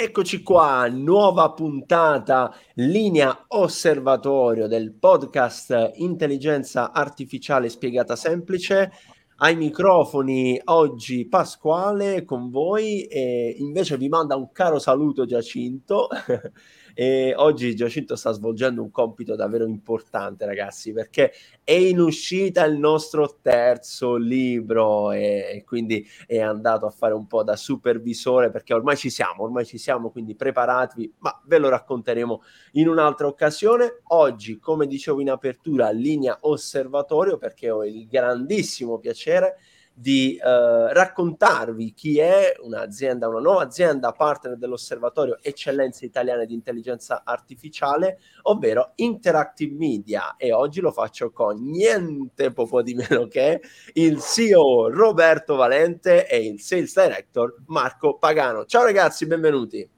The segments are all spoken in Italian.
Eccoci qua, nuova puntata, linea osservatorio del podcast Intelligenza Artificiale Spiegata Semplice. Ai microfoni oggi Pasquale con voi e invece vi manda un caro saluto Giacinto E oggi Giacinto sta svolgendo un compito davvero importante, ragazzi, perché è in uscita il nostro terzo libro e quindi è andato a fare un po' da supervisore perché ormai ci siamo, ormai ci siamo, quindi preparatevi, ma ve lo racconteremo in un'altra occasione. Oggi, come dicevo in apertura, linea osservatorio perché ho il grandissimo piacere di eh, raccontarvi chi è un'azienda, una nuova azienda partner dell'Osservatorio Eccellenze Italiane di Intelligenza Artificiale, ovvero Interactive Media. E oggi lo faccio con niente poco di meno che il CEO Roberto Valente e il Sales Director Marco Pagano. Ciao ragazzi, benvenuti.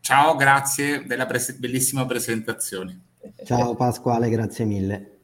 Ciao, grazie della pres- bellissima presentazione. Ciao Pasquale, grazie mille.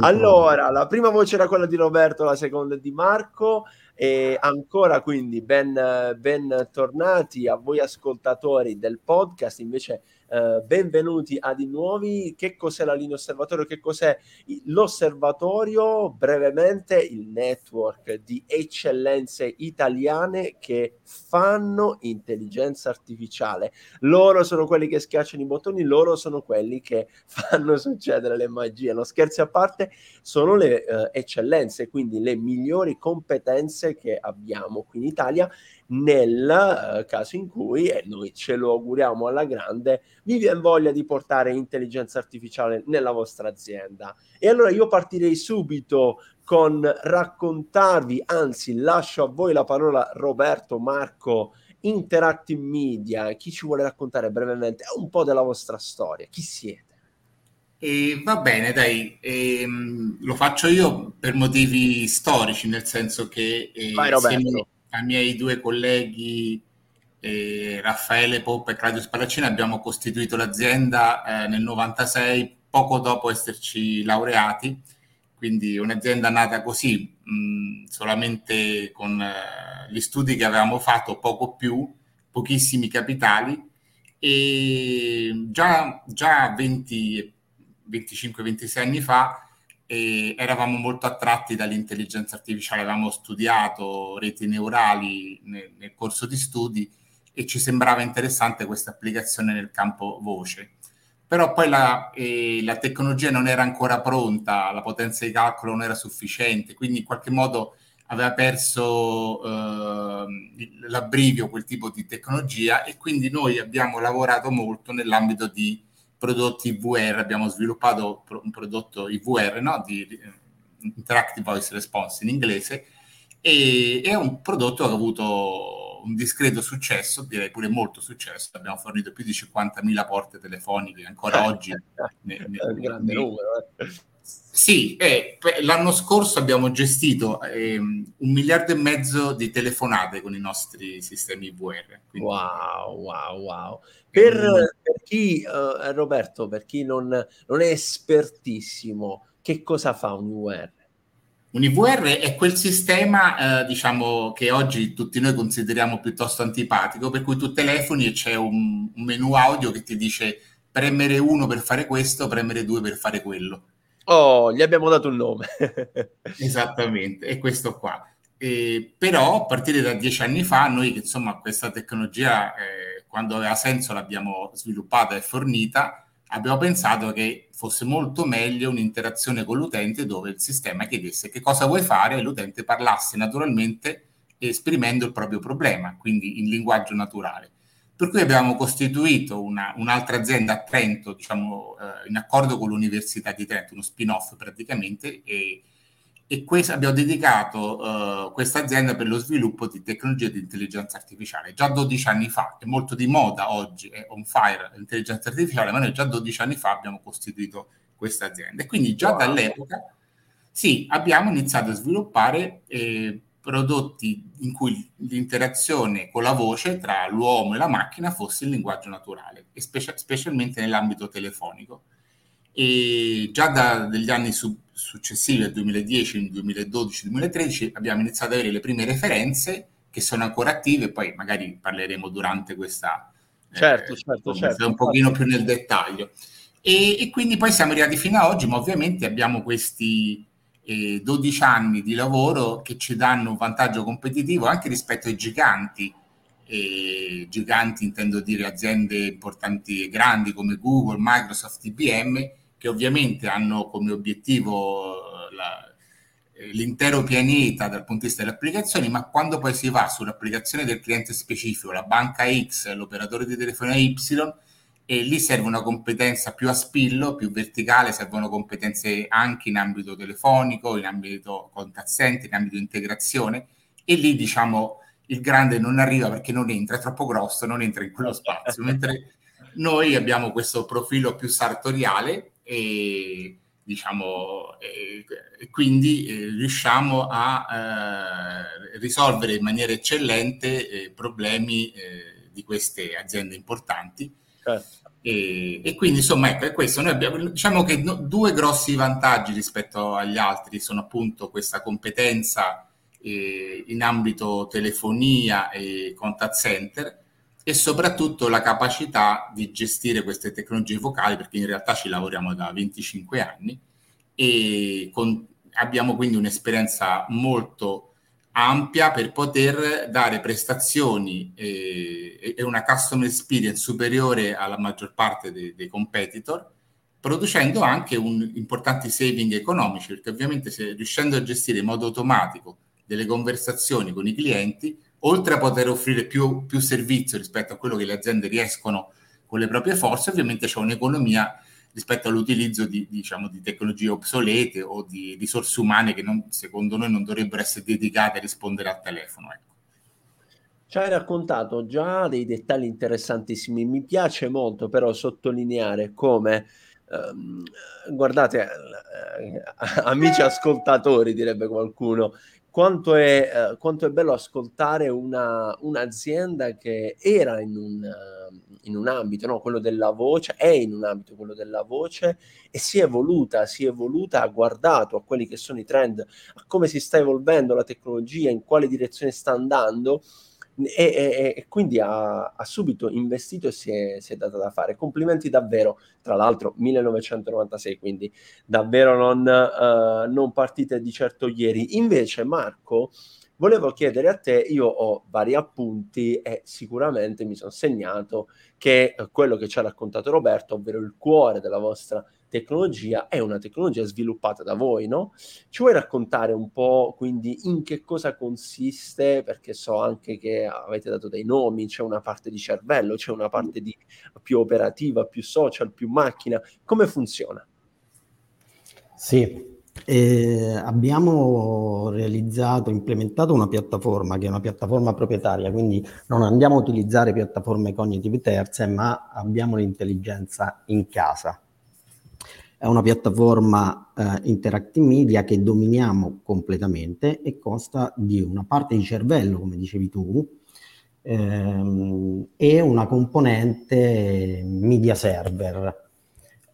Allora, la prima voce era quella di Roberto, la seconda di Marco. E ancora quindi ben, ben tornati a voi ascoltatori del podcast. Invece eh, benvenuti a di nuovi. Che cos'è la linea osservatorio? Che cos'è l'osservatorio? Brevemente il network di eccellenze italiane che fanno intelligenza artificiale. Loro sono quelli che schiacciano i bottoni, loro sono quelli che fanno succedere le magie. No, scherzi a parte, sono le eh, eccellenze, quindi le migliori competenze che abbiamo qui in Italia nel uh, caso in cui, e noi ce lo auguriamo alla grande, vi viene voglia di portare intelligenza artificiale nella vostra azienda. E allora io partirei subito con raccontarvi, anzi lascio a voi la parola Roberto, Marco, Interactive Media, chi ci vuole raccontare brevemente un po' della vostra storia, chi siete? E va bene, dai, ehm, lo faccio io per motivi storici, nel senso che eh, Vai, Roberto ai miei due colleghi eh, Raffaele Poppa e Claudio Spalaccini abbiamo costituito l'azienda eh, nel 96, poco dopo esserci laureati, quindi un'azienda nata così, mh, solamente con eh, gli studi che avevamo fatto, poco più, pochissimi capitali. E già, già 25-26 anni fa e eravamo molto attratti dall'intelligenza artificiale, avevamo studiato reti neurali nel, nel corso di studi e ci sembrava interessante questa applicazione nel campo voce. Però poi la, eh, la, tecnologia non era ancora pronta, la potenza di calcolo non era sufficiente, quindi in qualche modo aveva perso eh, l'abbrivio quel tipo di tecnologia e quindi noi abbiamo lavorato molto nell'ambito di prodotti VR, abbiamo sviluppato un prodotto IVR, no? di Interactive Voice Response in inglese, e è un prodotto che ha avuto un discreto successo, direi pure molto successo, abbiamo fornito più di 50.000 porte telefoniche ancora oggi. ne, ne, un grande ne, numero. Eh. Sì, eh, l'anno scorso abbiamo gestito eh, un miliardo e mezzo di telefonate con i nostri sistemi VR. Quindi... Wow, wow, wow. Per chi, uh, Roberto, per chi non, non, è espertissimo, che cosa fa un IVR? Un IVR è quel sistema, eh, diciamo, che oggi tutti noi consideriamo piuttosto antipatico, per cui tu telefoni e c'è un, un menu audio che ti dice premere uno per fare questo, premere due per fare quello Oh, gli abbiamo dato un nome. Esattamente, è questo qua. Eh, però a partire da dieci anni fa noi insomma questa tecnologia eh, quando aveva senso l'abbiamo sviluppata e fornita abbiamo pensato che fosse molto meglio un'interazione con l'utente dove il sistema chiedesse che cosa vuoi fare e l'utente parlasse naturalmente esprimendo il proprio problema quindi in linguaggio naturale. Per cui abbiamo costituito una, un'altra azienda a Trento, diciamo, eh, in accordo con l'Università di Trento, uno spin-off praticamente, e, e quest- abbiamo dedicato uh, questa azienda per lo sviluppo di tecnologie di intelligenza artificiale. Già 12 anni fa, è molto di moda oggi, è on fire l'intelligenza artificiale, ma noi già 12 anni fa abbiamo costituito questa azienda. E quindi già wow. dall'epoca, sì, abbiamo iniziato a sviluppare... Eh, prodotti in cui l'interazione con la voce tra l'uomo e la macchina fosse il linguaggio naturale, e spe- specialmente nell'ambito telefonico. E già dagli anni su- successivi, al 2010, 2012, 2013, abbiamo iniziato ad avere le prime referenze che sono ancora attive, poi magari parleremo durante questa Certo, eh, certo, certo. Un pochino più nel dettaglio. E, e, quindi poi siamo arrivati fino ad oggi, ma ovviamente abbiamo questi eh, 12 anni di lavoro che ci danno un vantaggio competitivo anche rispetto ai giganti. Eh, giganti intendo dire aziende importanti e grandi come Google, Microsoft, IBM, che ovviamente hanno come obiettivo la, eh, l'intero pianeta dal punto di vista delle applicazioni, ma quando poi si va sull'applicazione del cliente specifico, la banca X, l'operatore di telefonia Y, e lì serve una competenza più a spillo, più verticale, servono competenze anche in ambito telefonico, in ambito contact center, in ambito integrazione e lì diciamo il grande non arriva perché non entra, è troppo grosso, non entra in quello spazio, mentre noi abbiamo questo profilo più sartoriale e diciamo e, e quindi eh, riusciamo a eh, risolvere in maniera eccellente eh, problemi eh, di queste aziende importanti. Certo. E, e, quindi insomma ecco è questo. Noi abbiamo diciamo che no, due grossi vantaggi rispetto agli altri sono appunto questa competenza eh, in ambito telefonia e contact center e soprattutto la capacità di gestire queste tecnologie vocali perché in realtà ci lavoriamo da 25 anni e con, abbiamo quindi un'esperienza molto ampia per poter dare prestazioni e, e, una customer experience superiore alla maggior parte dei, dei competitor, producendo anche un, importanti saving economici, perché ovviamente se, riuscendo a gestire in modo automatico delle conversazioni con i clienti, oltre a poter offrire più, più servizio rispetto a quello che le aziende riescono con le proprie forze, ovviamente c'è un'economia rispetto all'utilizzo di, diciamo, di tecnologie obsolete o di risorse umane che non, secondo noi non dovrebbero essere dedicate a rispondere al telefono. Ecco. Ci hai raccontato già dei dettagli interessantissimi. Mi piace molto però sottolineare come, ehm, guardate, eh, amici ascoltatori, direbbe qualcuno, quanto è, eh, quanto è bello ascoltare una, un'azienda che era in un, uh, in un ambito, no? quello della voce, è in un ambito quello della voce e si è evoluta, si è evoluta, ha guardato a quelli che sono i trend, a come si sta evolvendo la tecnologia, in quale direzione sta andando e, e, e quindi ha, ha, subito investito e si è, si è, data da fare. Complimenti davvero, tra l'altro 1996, quindi davvero non, uh, non partite di certo ieri. Invece Marco, volevo chiedere a te, io ho vari appunti e sicuramente mi sono segnato che quello che ci ha raccontato Roberto, ovvero il cuore della vostra tecnologia è una tecnologia sviluppata da voi, no? Ci vuoi raccontare un po' quindi in che cosa consiste? Perché so anche che avete dato dei nomi, c'è una parte di cervello, c'è una parte di più operativa, più social, più macchina. Come funziona? Sì, eh, abbiamo realizzato, implementato una piattaforma che è una piattaforma proprietaria, quindi non andiamo a utilizzare piattaforme cognitive terze, ma abbiamo l'intelligenza in casa. È una piattaforma eh, interactive media che dominiamo completamente e consta di una parte di cervello, come dicevi tu, ehm, e una componente media server.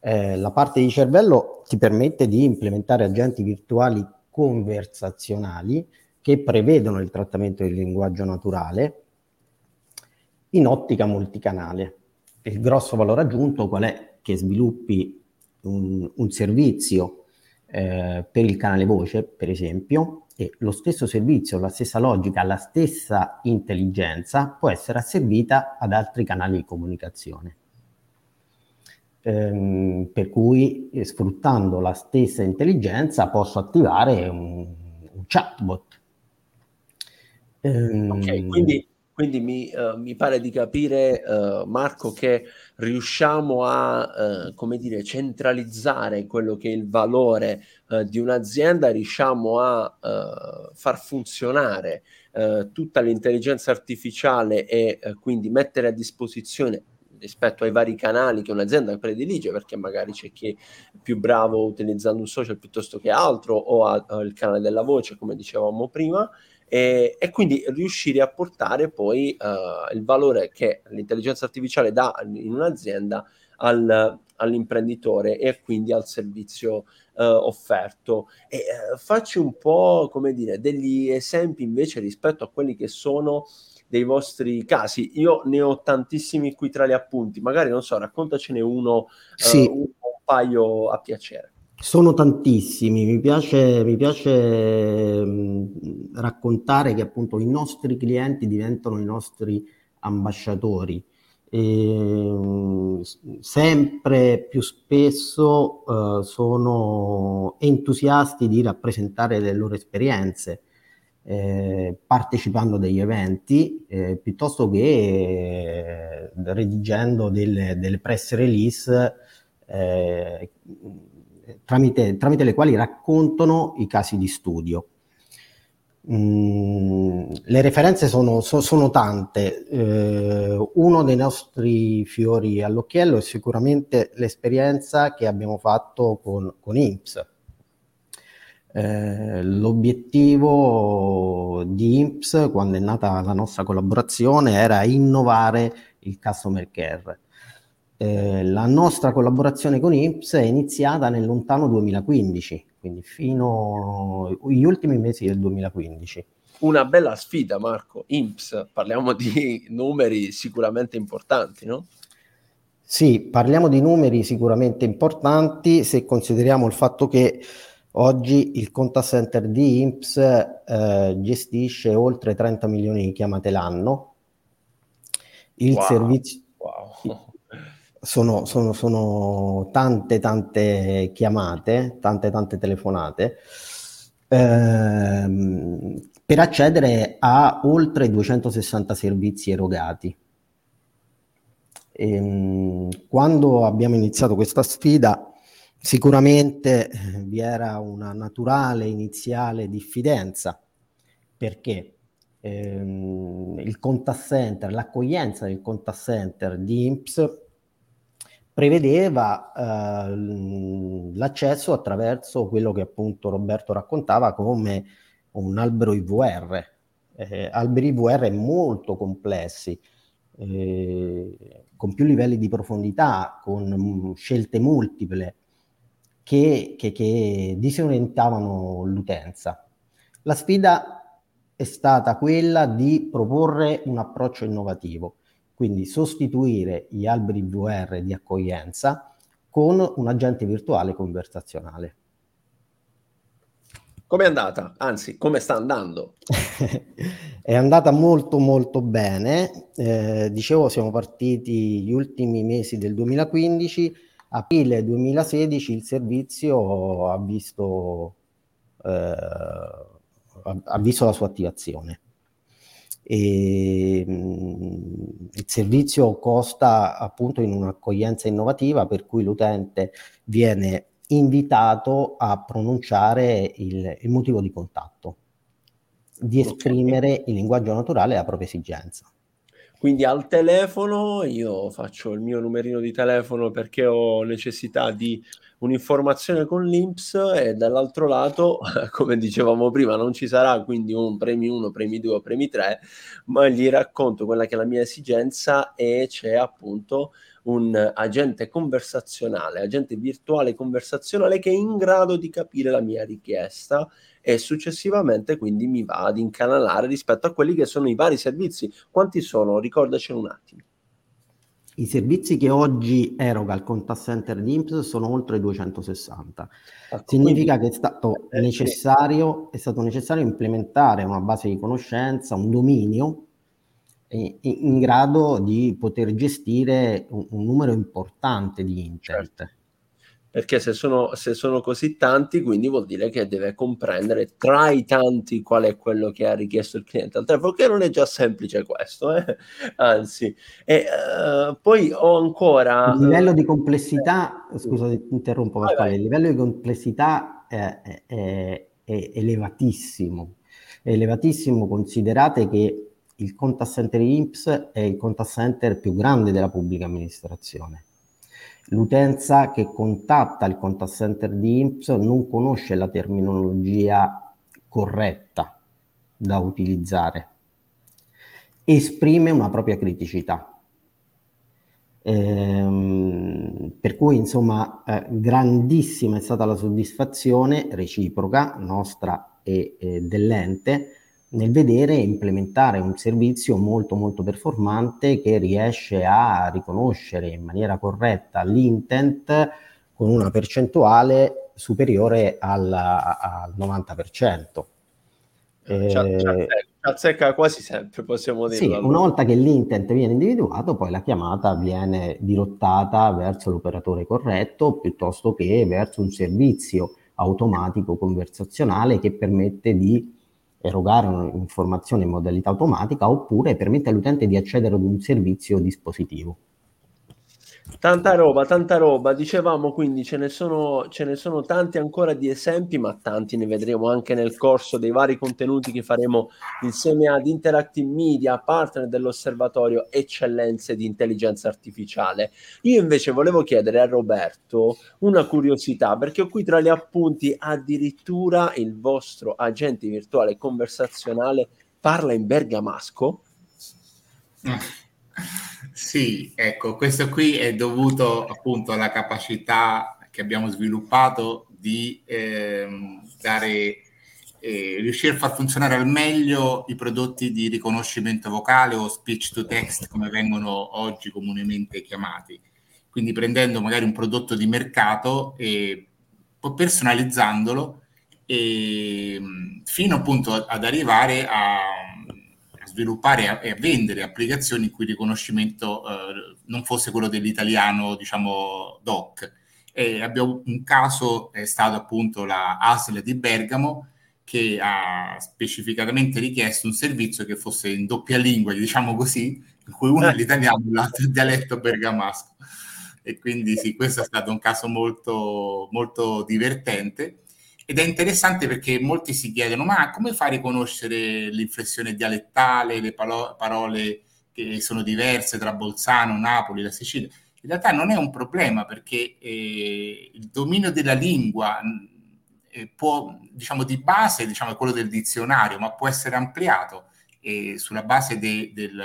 Eh, la parte di cervello ti permette di implementare agenti virtuali conversazionali che prevedono il trattamento del linguaggio naturale in ottica multicanale. Il grosso valore aggiunto qual è? Che sviluppi un, un servizio eh, per il canale voce, per esempio, e lo stesso servizio, la stessa logica, la stessa intelligenza può essere asservita ad altri canali di comunicazione. Ehm, per cui eh, sfruttando la stessa intelligenza posso attivare un, un chatbot. Ehm, ok, quindi quindi mi, uh, mi, pare di capire, uh, Marco, che riusciamo a, uh, dire, centralizzare quello che è il valore di un'azienda, riusciamo a far funzionare tutta l'intelligenza artificiale e quindi mettere a disposizione rispetto ai vari canali che un'azienda predilige, perché magari c'è chi è più bravo utilizzando un social piuttosto che altro o ha, ha il canale della voce, come dicevamo prima, e, e quindi riuscire a portare poi uh, il valore che l'intelligenza artificiale dà in un'azienda al, all'imprenditore e quindi al servizio uh, offerto. E uh, facci un po', come dire, degli esempi invece rispetto a quelli che sono dei vostri casi. Io ne ho tantissimi qui tra gli appunti, magari non so, raccontacene uno, sì. uh, un, un paio a piacere. Sono tantissimi, mi piace, mi piace mh, raccontare che appunto i nostri clienti diventano i nostri ambasciatori. E, sempre più spesso uh, sono entusiasti di rappresentare le loro esperienze eh, partecipando a degli eventi eh, piuttosto che eh, redigendo delle, delle press release eh, tramite, tramite le quali raccontano i casi di studio. Mm, le referenze sono, so, sono tante. Eh, uno dei nostri fiori all'occhiello è sicuramente l'esperienza che abbiamo fatto con, con INPS. Eh, l'obiettivo di INPS, quando è nata la nostra collaborazione, era innovare il customer care. Eh, la nostra collaborazione con INPS è iniziata nel lontano 2015, quindi fino agli ultimi mesi del 2015. Una bella sfida, Marco. INPS, parliamo di numeri sicuramente importanti, no? Sì, parliamo di numeri sicuramente importanti se consideriamo il fatto che oggi il contact center di INPS eh, gestisce oltre 30 milioni di chiamate l'anno. Il wow. servizio... Wow sono, sono, sono, tante tante chiamate, tante tante telefonate ehm, per accedere a oltre 260 servizi erogati. E, ehm, quando abbiamo iniziato questa sfida, sicuramente eh, vi era una naturale iniziale diffidenza perché ehm, il contact center, l'accoglienza del contact center di INPS prevedeva eh, l'accesso attraverso quello che appunto Roberto raccontava come un albero IVR. Eh, alberi IVR molto complessi, eh, con più livelli di profondità, con mh, scelte multiple che, che, che disorientavano l'utenza. La sfida è stata quella di proporre un approccio innovativo quindi sostituire gli alberi VR di accoglienza con un agente virtuale conversazionale. Come è andata? Anzi, come sta andando? è andata molto molto bene. Eh, dicevo, siamo partiti gli ultimi mesi del 2015. Aprile 2016 il servizio ha visto, eh, ha visto la sua attivazione. E, mh, il servizio costa appunto in un'accoglienza innovativa per cui l'utente viene invitato a pronunciare il, il motivo di contatto, di esprimere in linguaggio naturale la propria esigenza. Quindi al telefono io faccio il mio numerino di telefono perché ho necessità di un'informazione con l'Inps e dall'altro lato, come dicevamo prima, non ci sarà quindi un premi 1, premi 2 o premi 3, ma gli racconto quella che è la mia esigenza e c'è appunto un agente conversazionale, agente virtuale conversazionale che è in grado di capire la mia richiesta e successivamente quindi mi va ad incanalare rispetto a quelli che sono i vari servizi. Quanti sono? Ricordacelo un attimo. I servizi che oggi eroga il contact center di INPS sono oltre 260. Ah, Significa quindi, che è stato, eh, necessario, è stato necessario implementare una base di conoscenza, un dominio in, in grado di poter gestire un, un numero importante di internet. Certo perché se sono, se sono, così tanti, quindi vuol dire che deve comprendere tra i tanti qual è quello che ha richiesto il cliente al telefono, che non è già semplice questo, eh? anzi. E uh, poi ho ancora... Il livello di complessità, eh, scusa, interrompo Pasquale, il livello di complessità è, è, è, elevatissimo, è elevatissimo, considerate che il contact center INPS è il contact center più grande della pubblica amministrazione L'utenza che contatta il contact center di INPS non conosce la terminologia corretta da utilizzare, esprime una propria criticità. Ehm, per cui insomma eh, grandissima è stata la soddisfazione reciproca nostra e, e dell'ente nel vedere e implementare un servizio molto molto performante che riesce a riconoscere in maniera corretta l'intent con una percentuale superiore al, al 90%. Eh, azzecca quasi sempre, possiamo dire. Sì, una volta che l'intent viene individuato, poi la chiamata viene dirottata verso l'operatore corretto piuttosto che verso un servizio automatico conversazionale che permette di erogare un'informazione in modalità automatica oppure permette all'utente di accedere ad un servizio dispositivo. Tanta roba, tanta roba. Dicevamo quindi ce ne, sono, ce ne sono tanti ancora di esempi, ma tanti ne vedremo anche nel corso dei vari contenuti che faremo insieme ad Interactive Media, partner dell'osservatorio Eccellenze di Intelligenza Artificiale. Io invece volevo chiedere a Roberto una curiosità, perché ho qui tra gli appunti addirittura il vostro agente virtuale conversazionale parla in bergamasco. Sì, ecco, questo qui è dovuto appunto alla capacità che abbiamo sviluppato di ehm, dare, eh, riuscire a far funzionare al meglio i prodotti di riconoscimento vocale o speech to text come vengono oggi comunemente chiamati. Quindi prendendo magari un prodotto di mercato e personalizzandolo e, fino appunto ad arrivare a sviluppare e a vendere applicazioni in cui il riconoscimento eh, non fosse quello dell'italiano, diciamo, doc. E abbiamo un caso, è stato appunto la ASL di Bergamo, che ha specificatamente richiesto un servizio che fosse in doppia lingua, diciamo così, in cui uno è l'italiano e l'altro è il dialetto bergamasco. E quindi sì, questo è stato un caso molto, molto divertente. Ed è interessante perché molti si chiedono, ma come fai a riconoscere l'inflessione dialettale, le palo- parole che sono diverse tra Bolzano, Napoli, la Sicilia? In realtà non è un problema perché eh, il dominio della lingua eh, può, diciamo, di base diciamo, è quello del dizionario, ma può essere ampliato eh, sulla base de, del,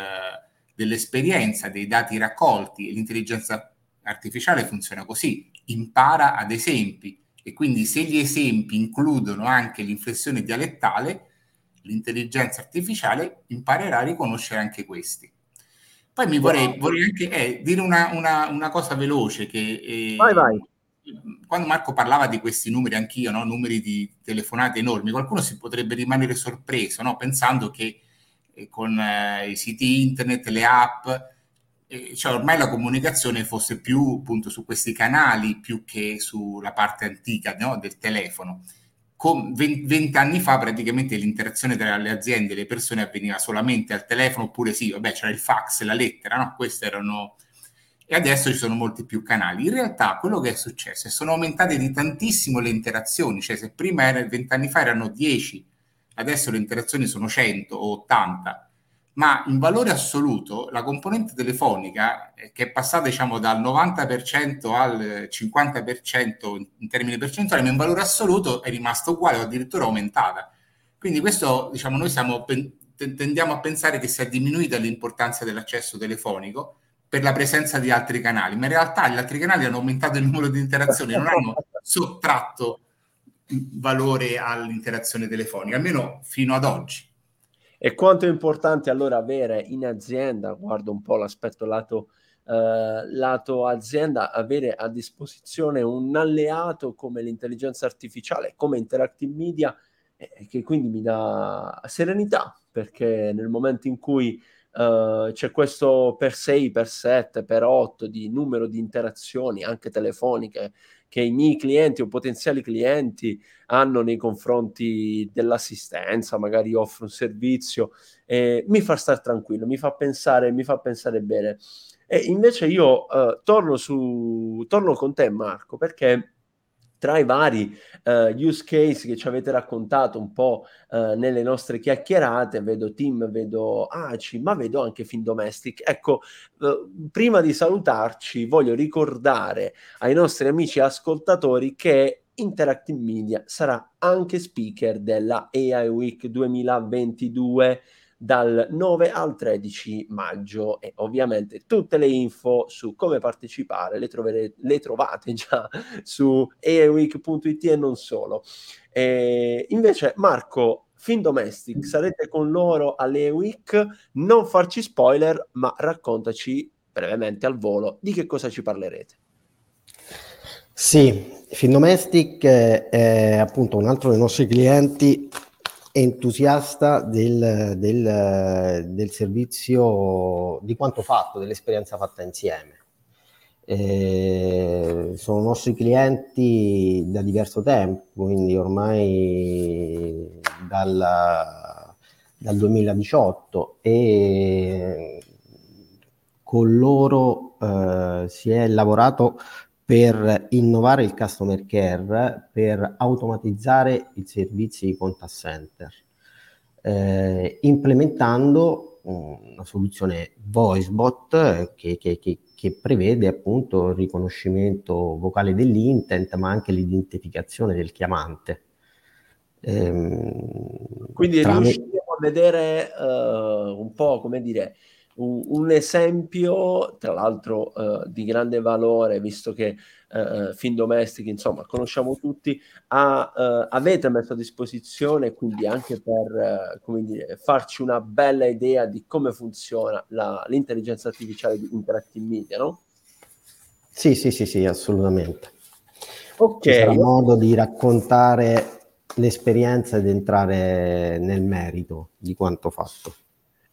dell'esperienza, dei dati raccolti. L'intelligenza artificiale funziona così, impara ad esempi e quindi se gli esempi includono anche l'inflessione dialettale, l'intelligenza artificiale imparerà a riconoscere anche questi. Poi mi vorrei, vorrei anche eh, dire una, una, una, cosa veloce che eh, vai, vai. quando Marco parlava di questi numeri, anch'io, no? numeri di telefonate enormi, qualcuno si potrebbe rimanere sorpreso no? pensando che eh, con eh, i siti internet, le app, cioè ormai la comunicazione fosse più appunto su questi canali più che sulla parte antica no, del telefono. Con 20 anni fa praticamente l'interazione tra le aziende e le persone avveniva solamente al telefono oppure sì, vabbè c'era il fax, la lettera, no? Queste erano... E adesso ci sono molti più canali. In realtà quello che è successo è che sono aumentate di tantissimo le interazioni, cioè se prima 20 anni fa erano 10, adesso le interazioni sono 100 o 80 ma in valore assoluto la componente telefonica, eh, che è passata diciamo, dal 90% al 50% in termini percentuali, ma in valore assoluto è rimasta uguale o addirittura aumentata. Quindi questo, diciamo, noi siamo, tendiamo a pensare che sia diminuita l'importanza dell'accesso telefonico per la presenza di altri canali, ma in realtà gli altri canali hanno aumentato il numero di interazioni, non hanno sottratto valore all'interazione telefonica, almeno fino ad oggi. E quanto è importante allora avere in azienda, guardo un po' l'aspetto lato, eh, lato azienda, avere a disposizione un alleato come l'intelligenza artificiale, come Interactive Media, eh, che quindi mi dà serenità, perché nel momento in cui Uh, c'è questo per 6, per 7, per 8 di numero di interazioni anche telefoniche che i miei clienti o potenziali clienti hanno nei confronti dell'assistenza, magari offro un servizio, eh, mi fa stare tranquillo, mi fa pensare, mi fa pensare bene. E invece io uh, torno, su, torno con te Marco perché tra i vari uh, use case che ci avete raccontato un po' uh, nelle nostre chiacchierate, vedo Team, vedo ACI, ma vedo anche Findomestic. Ecco, uh, prima di salutarci voglio ricordare ai nostri amici ascoltatori che Interactive Media sarà anche speaker della AI Week 2022 dal 9 al 13 maggio e ovviamente tutte le info su come partecipare le, trovere, le trovate già su aiweek.it e non solo. E invece Marco, Findomestic. Sarete con loro alle. Non farci spoiler, ma raccontaci brevemente al volo di che cosa ci parlerete. Sì, Findomestic è appunto un altro dei nostri clienti entusiasta del, del, del servizio, di quanto fatto, dell'esperienza fatta insieme. Eh, sono nostri clienti da diverso tempo, quindi ormai dal, dal 2018 e con loro eh, si è lavorato per innovare il customer care, per automatizzare i servizi di contact center, eh, implementando una soluzione VoiceBot che, che, che, che, prevede appunto il riconoscimento vocale dell'intent, ma anche l'identificazione del chiamante. Ehm, Quindi tramite... riusciamo a vedere uh, un po' come dire un, un esempio, tra l'altro uh, di grande valore, visto che uh, Fin Domestic, insomma, conosciamo tutti, ha, uh, avete messo a disposizione, quindi anche per come dire, farci una bella idea di come funziona la, l'intelligenza artificiale di Interactive Media, no? Sì, sì, sì, sì, assolutamente. Ok. Sarà modo di raccontare l'esperienza ed entrare nel merito di quanto fatto.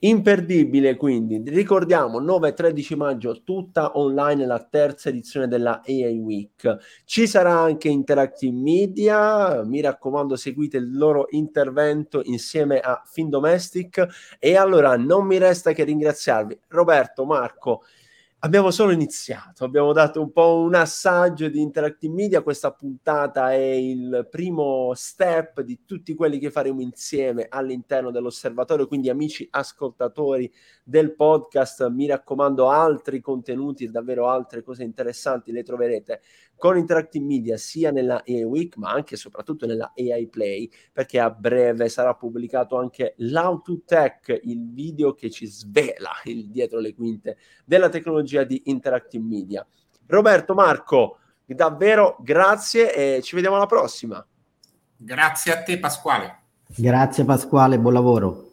Imperdibile quindi, ricordiamo 9 e 13 maggio tutta online la terza edizione della AI Week. Ci sarà anche Interactive Media, mi raccomando seguite il loro intervento insieme a Findomestic e allora non mi resta che ringraziarvi. Roberto, Marco, Abbiamo solo iniziato, abbiamo dato un po' un assaggio di Interactive Media, questa puntata è il primo step di tutti quelli che faremo insieme all'interno dell'osservatorio, quindi amici ascoltatori del podcast, mi raccomando altri contenuti e davvero altre cose interessanti le troverete con Interactive Media sia nella AI Week ma anche e soprattutto nella AI Play perché a breve sarà pubblicato anche l'Out to Tech, il video che ci svela il dietro le quinte della tecnologia di Interactive Media. Roberto, Marco, davvero grazie e ci vediamo alla prossima. Grazie a te Pasquale. Grazie Pasquale, buon lavoro.